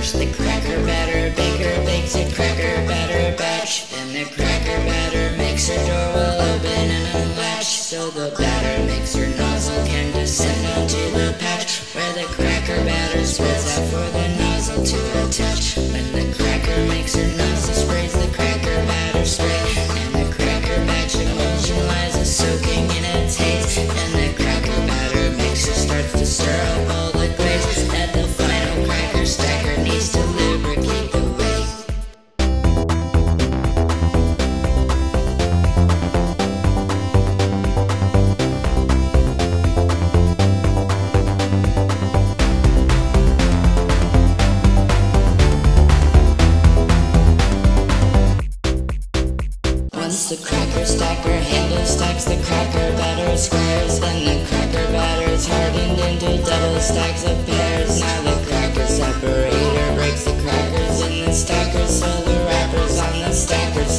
First the cracker batter baker bakes a cracker batter batch. Then the cracker batter her door will open and unlatch. So the batter mixer nozzle can descend onto the patch where the cracker batter spreads out for the nozzle to attach. When the cracker mixer nozzle sprays the cracker batter spray, and the cracker batch emulsion lies a soaking in its haze, and the cracker batter mixer starts to stir Once the cracker stacker handle stacks the cracker batter squares, then the cracker batter is hardened into double stacks of pairs. Now the cracker separator breaks the crackers in the stackers, so the wrappers on the stackers.